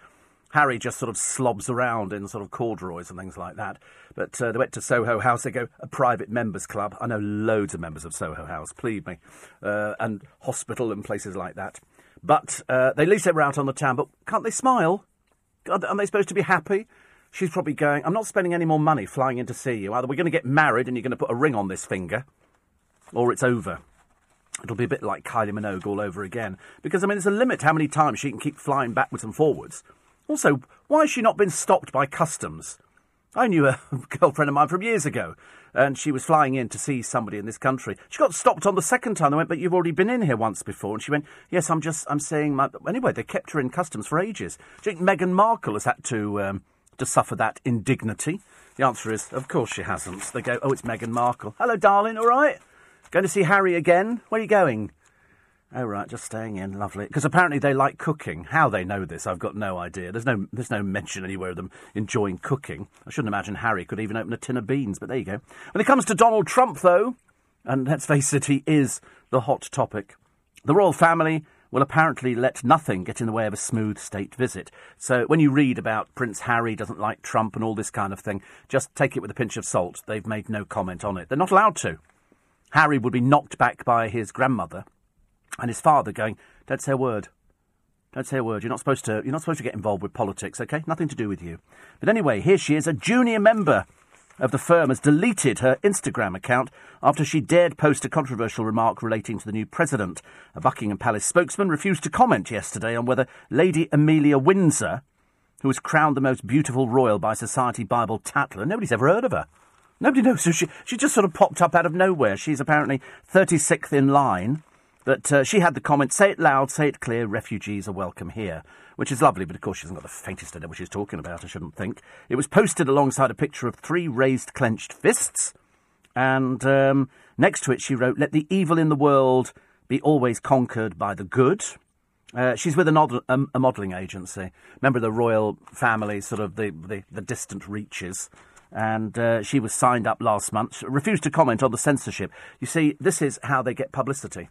Harry just sort of slobs around in sort of corduroys and things like that. But uh, they went to Soho House. They go a private members club. I know loads of members of Soho House. Believe me, uh, and hospital and places like that. But uh, they at least they were out on the town. But can't they smile? God, Aren't they supposed to be happy? She's probably going. I'm not spending any more money flying in to see you. Either we're going to get married and you're going to put a ring on this finger, or it's over. It'll be a bit like Kylie Minogue all over again. Because I mean, there's a limit how many times she can keep flying backwards and forwards. Also, why has she not been stopped by customs? I knew a girlfriend of mine from years ago, and she was flying in to see somebody in this country. She got stopped on the second time. They went, "But you've already been in here once before." And she went, "Yes, I'm just, I'm saying my." Anyway, they kept her in customs for ages. Do you think Meghan Markle has had to um, to suffer that indignity? The answer is, of course she hasn't. They go, "Oh, it's Meghan Markle. Hello, darling. All right. Going to see Harry again? Where are you going?" Oh right, just staying in, lovely. Because apparently they like cooking. How they know this, I've got no idea. There's no, there's no mention anywhere of them enjoying cooking. I shouldn't imagine Harry could even open a tin of beans, but there you go. When it comes to Donald Trump, though, and let's face it, he is the hot topic. The royal family will apparently let nothing get in the way of a smooth state visit. So when you read about Prince Harry doesn't like Trump and all this kind of thing, just take it with a pinch of salt. They've made no comment on it. They're not allowed to. Harry would be knocked back by his grandmother and his father going, "Don't say a word. Don't say a word. You're not supposed to. You're not supposed to get involved with politics. Okay, nothing to do with you." But anyway, here she is, a junior member of the firm, has deleted her Instagram account after she dared post a controversial remark relating to the new president. A Buckingham Palace spokesman refused to comment yesterday on whether Lady Amelia Windsor, who was crowned the most beautiful royal by Society Bible Tatler, nobody's ever heard of her. Nobody knows who she. She just sort of popped up out of nowhere. She's apparently 36th in line that uh, she had the comment, say it loud, say it clear, refugees are welcome here, which is lovely, but of course she hasn't got the faintest idea what she's talking about, I shouldn't think. It was posted alongside a picture of three raised clenched fists, and um, next to it she wrote, Let the evil in the world be always conquered by the good. Uh, she's with a, nod- um, a modelling agency, member of the royal family, sort of the, the, the distant reaches and uh, she was signed up last month. Refused to comment on the censorship. You see, this is how they get publicity.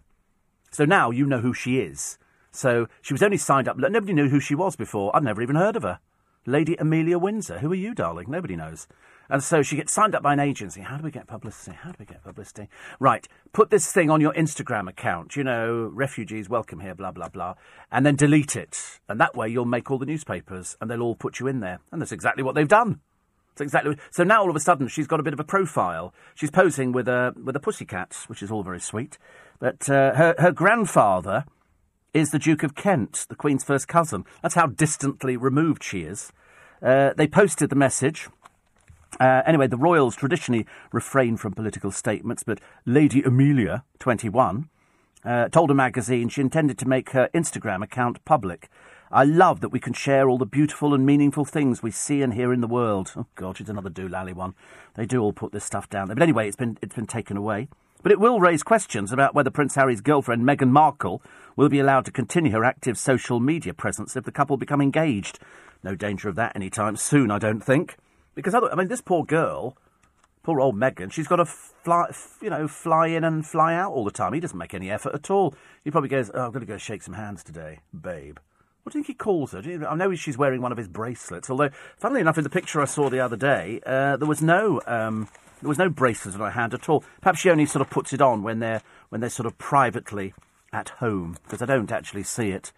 So now you know who she is. So she was only signed up. Nobody knew who she was before. I'd never even heard of her. Lady Amelia Windsor. Who are you, darling? Nobody knows. And so she gets signed up by an agency. How do we get publicity? How do we get publicity? Right, put this thing on your Instagram account. You know, refugees welcome here, blah, blah, blah. And then delete it. And that way you'll make all the newspapers and they'll all put you in there. And that's exactly what they've done. It's exactly. So now all of a sudden she's got a bit of a profile. She's posing with a with a pussycat, which is all very sweet. But uh, her her grandfather is the Duke of Kent, the Queen's first cousin. That's how distantly removed she is. Uh, they posted the message. Uh, anyway, the royals traditionally refrain from political statements, but Lady Amelia, 21, uh, told a magazine she intended to make her Instagram account public. I love that we can share all the beautiful and meaningful things we see and hear in the world. Oh God, she's another doolally one. They do all put this stuff down there. But anyway, it's been it's been taken away. But it will raise questions about whether Prince Harry's girlfriend Meghan Markle will be allowed to continue her active social media presence if the couple become engaged. No danger of that any time soon, I don't think. Because other, I mean, this poor girl, poor old Meghan, she's got to fly, you know, fly in and fly out all the time. He doesn't make any effort at all. He probably goes, "Oh, I've got to go shake some hands today, babe." What do you think he calls her? You, I know she's wearing one of his bracelets. Although, funnily enough, in the picture I saw the other day, uh, there was no um, there was no bracelet on her hand at all. Perhaps she only sort of puts it on when they're when they're sort of privately at home, because I don't actually see it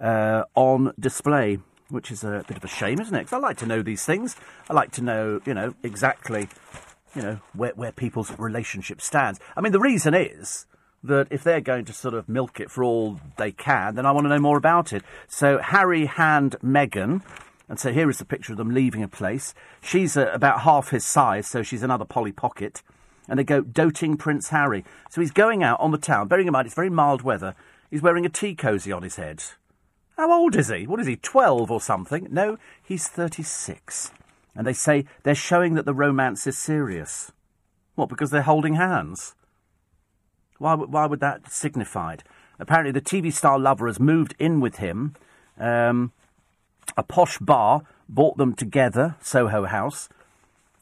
uh, on display, which is a bit of a shame, isn't it? Because I like to know these things. I like to know, you know, exactly, you know, where where people's relationship stands. I mean, the reason is that if they're going to sort of milk it for all they can, then I want to know more about it. So Harry hand Meghan, and so here is the picture of them leaving a place. She's uh, about half his size, so she's another Polly Pocket. And they go doting Prince Harry. So he's going out on the town. Bearing in mind it's very mild weather. He's wearing a tea cosy on his head. How old is he? What is he, 12 or something? No, he's 36. And they say they're showing that the romance is serious. What, because they're holding hands? Why, why would that signify? Apparently, the TV star lover has moved in with him. Um, a posh bar brought them together, Soho House.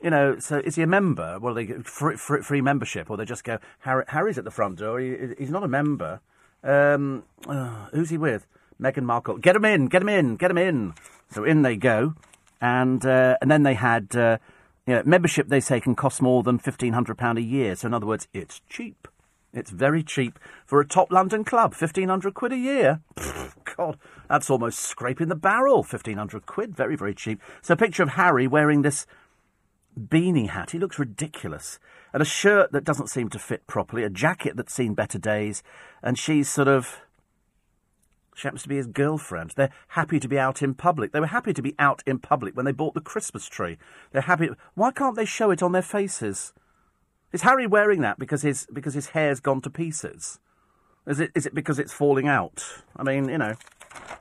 You know, so is he a member? Well, they get free, free, membership, or they just go, Harry, Harry's at the front door. He, he's not a member. Um, uh, who's he with? Meghan Markle. Get him in, get him in, get him in. So in they go, and uh, and then they had uh, you know, membership. They say can cost more than fifteen hundred pound a year. So in other words, it's cheap. It's very cheap for a top London club, 1,500 quid a year. God, that's almost scraping the barrel. 1,500 quid, very, very cheap. So a picture of Harry wearing this beanie hat. He looks ridiculous. And a shirt that doesn't seem to fit properly, a jacket that's seen better days, and she's sort of. She happens to be his girlfriend. They're happy to be out in public. They were happy to be out in public when they bought the Christmas tree. They're happy. Why can't they show it on their faces? Is Harry wearing that because his because his hair's gone to pieces? Is it is it because it's falling out? I mean, you know,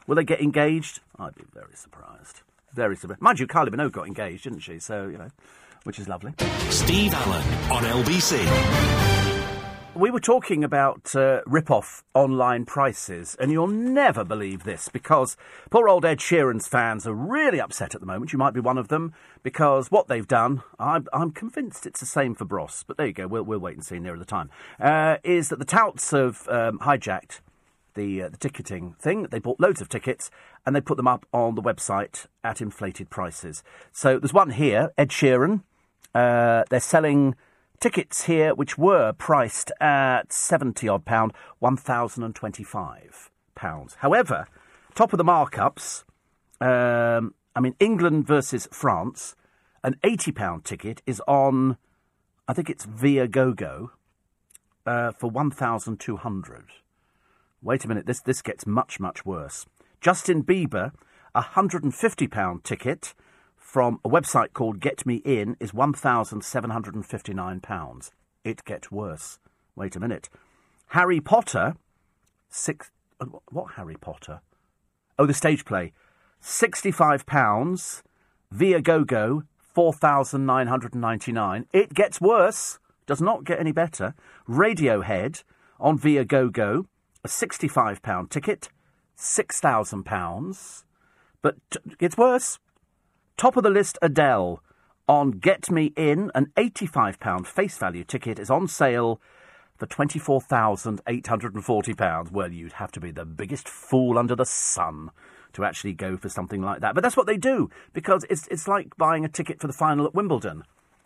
will they get engaged? I'd be very surprised. Very surprised. Mind you, Kylie Minogue got engaged, didn't she? So you know, which is lovely. Steve Allen on LBC. We were talking about uh, rip-off online prices, and you'll never believe this because poor old Ed Sheeran's fans are really upset at the moment. You might be one of them because what they've done, I'm, I'm convinced it's the same for Bros, but there you go. We'll, we'll wait and see nearer the time. Uh, is that the touts have um, hijacked the uh, the ticketing thing. They bought loads of tickets and they put them up on the website at inflated prices. So there's one here, Ed Sheeran. Uh, they're selling tickets here which were priced at 70 odd pound, 1,025 pounds. However, top of the markups, um, I mean, England versus France, an 80 pound ticket is on, I think it's Viagogo, uh, for 1,200. Wait a minute, this, this gets much, much worse. Justin Bieber, a £150 ticket from a website called Get Me In is £1,759. It gets worse. Wait a minute. Harry Potter, six. uh, What Harry Potter? Oh, the stage play. £65. Viagogo, 4999 It gets worse. Does not get any better. Radiohead on Viagogo, a £65 ticket, £6,000. But t- it's worse. Top of the list, Adele. On Get Me In, an £85 face value ticket is on sale for £24,840. Well, you'd have to be the biggest fool under the sun to actually go for something like that. But that's what they do, because it's, it's like buying a ticket for the final at Wimbledon.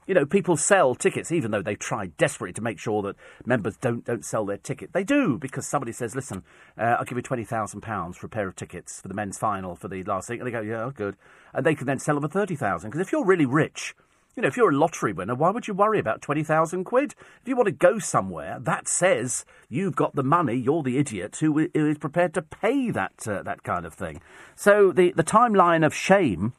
You know, people sell tickets, even though they try desperately to make sure that members don't don't sell their ticket. They do because somebody says, "Listen, uh, I'll give you twenty thousand pounds for a pair of tickets for the men's final for the last thing," and they go, "Yeah, good," and they can then sell them for thirty thousand. Because if you're really rich, you know, if you're a lottery winner, why would you worry about twenty thousand quid? If you want to go somewhere, that says you've got the money. You're the idiot who is prepared to pay that uh, that kind of thing. So the the timeline of shame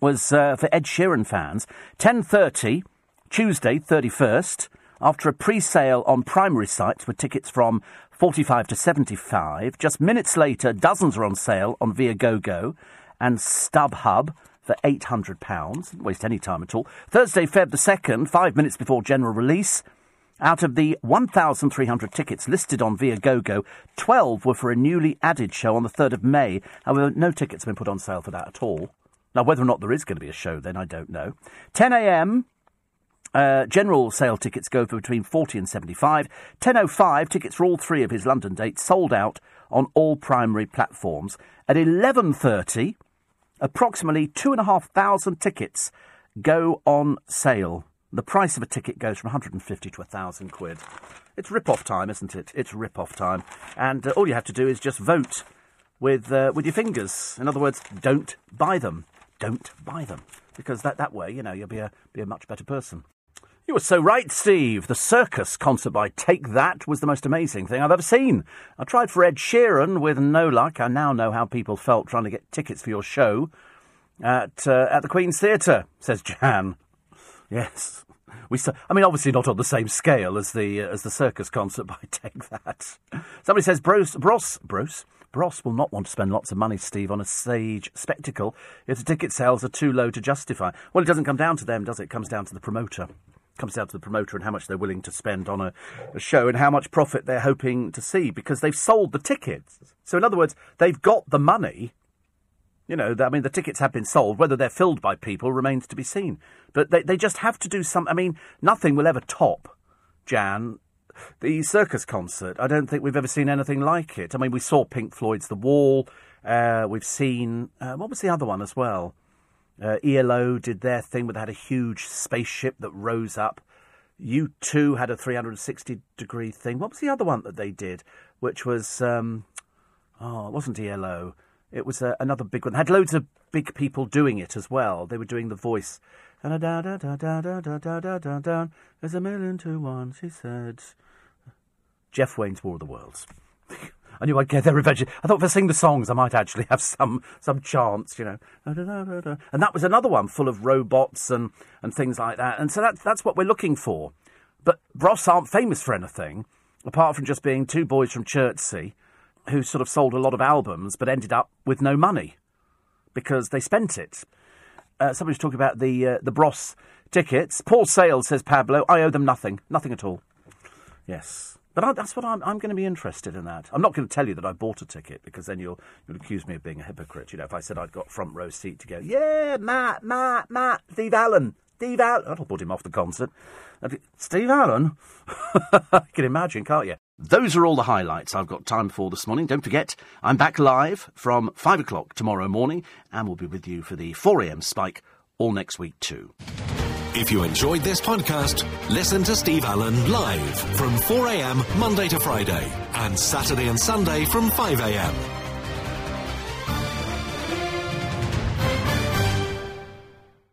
was uh, for Ed Sheeran fans. 10.30, Tuesday, 31st, after a pre-sale on primary sites with tickets from 45 to 75. Just minutes later, dozens are on sale on Viagogo and StubHub for £800. Didn't waste any time at all. Thursday, Feb the 2nd, five minutes before general release. Out of the 1,300 tickets listed on Viagogo, 12 were for a newly added show on the 3rd of May. However, no tickets have been put on sale for that at all. Now, whether or not there is going to be a show then, I don't know. 10 a.m. Uh, general sale tickets go for between 40 and 75. 10.05, tickets for all three of his London dates sold out on all primary platforms. At 11.30, approximately 2,500 tickets go on sale. The price of a ticket goes from 150 to 1,000 quid. It's rip-off time, isn't it? It's rip-off time. And uh, all you have to do is just vote with, uh, with your fingers. In other words, don't buy them don't buy them because that, that way, you know, you'll be a, be a much better person. You were so right, Steve. The circus concert by Take That was the most amazing thing I've ever seen. I tried for Ed Sheeran with no luck. I now know how people felt trying to get tickets for your show at uh, at the Queen's Theatre, says Jan. Yes. We, I mean, obviously not on the same scale as the uh, as the circus concert by Take That. Somebody says Bros Bros Bros Bros will not want to spend lots of money, Steve, on a stage spectacle if the ticket sales are too low to justify. Well, it doesn't come down to them, does it? It comes down to the promoter. It comes down to the promoter and how much they're willing to spend on a, a show and how much profit they're hoping to see because they've sold the tickets. So, in other words, they've got the money. You know, I mean, the tickets have been sold. Whether they're filled by people remains to be seen. But they, they just have to do some. I mean, nothing will ever top, Jan, the circus concert, I don't think we've ever seen anything like it. I mean, we saw Pink Floyd's The Wall. Uh, we've seen, uh, what was the other one as well? Uh, ELO did their thing where they had a huge spaceship that rose up. U2 had a 360 degree thing. What was the other one that they did? Which was, um, oh, it wasn't ELO. It was uh, another big one. It had loads of big people doing it as well. They were doing the voice. Da da da da da da da da da da. There's a million to one, she said. Jeff Wayne's War of the Worlds. I knew I'd get there eventually. I thought if I sing the songs, I might actually have some some chance, you know. And that was another one full of robots and, and things like that. And so that's that's what we're looking for. But Bros aren't famous for anything, apart from just being two boys from Chertsey who sort of sold a lot of albums but ended up with no money because they spent it. Uh, somebody's talking about the uh, the Bros tickets. Paul Sales says Pablo, I owe them nothing, nothing at all. Yes, but I, that's what I'm, I'm going to be interested in. That I'm not going to tell you that I bought a ticket because then you'll you'll accuse me of being a hypocrite. You know, if I said I'd got front row seat to go, yeah, Matt, Matt, Matt, Steve Allen, Steve Allen. That'll put him off the concert. Steve Allen, you can imagine, can't you? Those are all the highlights I've got time for this morning. Don't forget, I'm back live from five o'clock tomorrow morning, and we'll be with you for the 4 a.m. spike all next week too. If you enjoyed this podcast, listen to Steve Allen live from 4am Monday to Friday and Saturday and Sunday from 5am.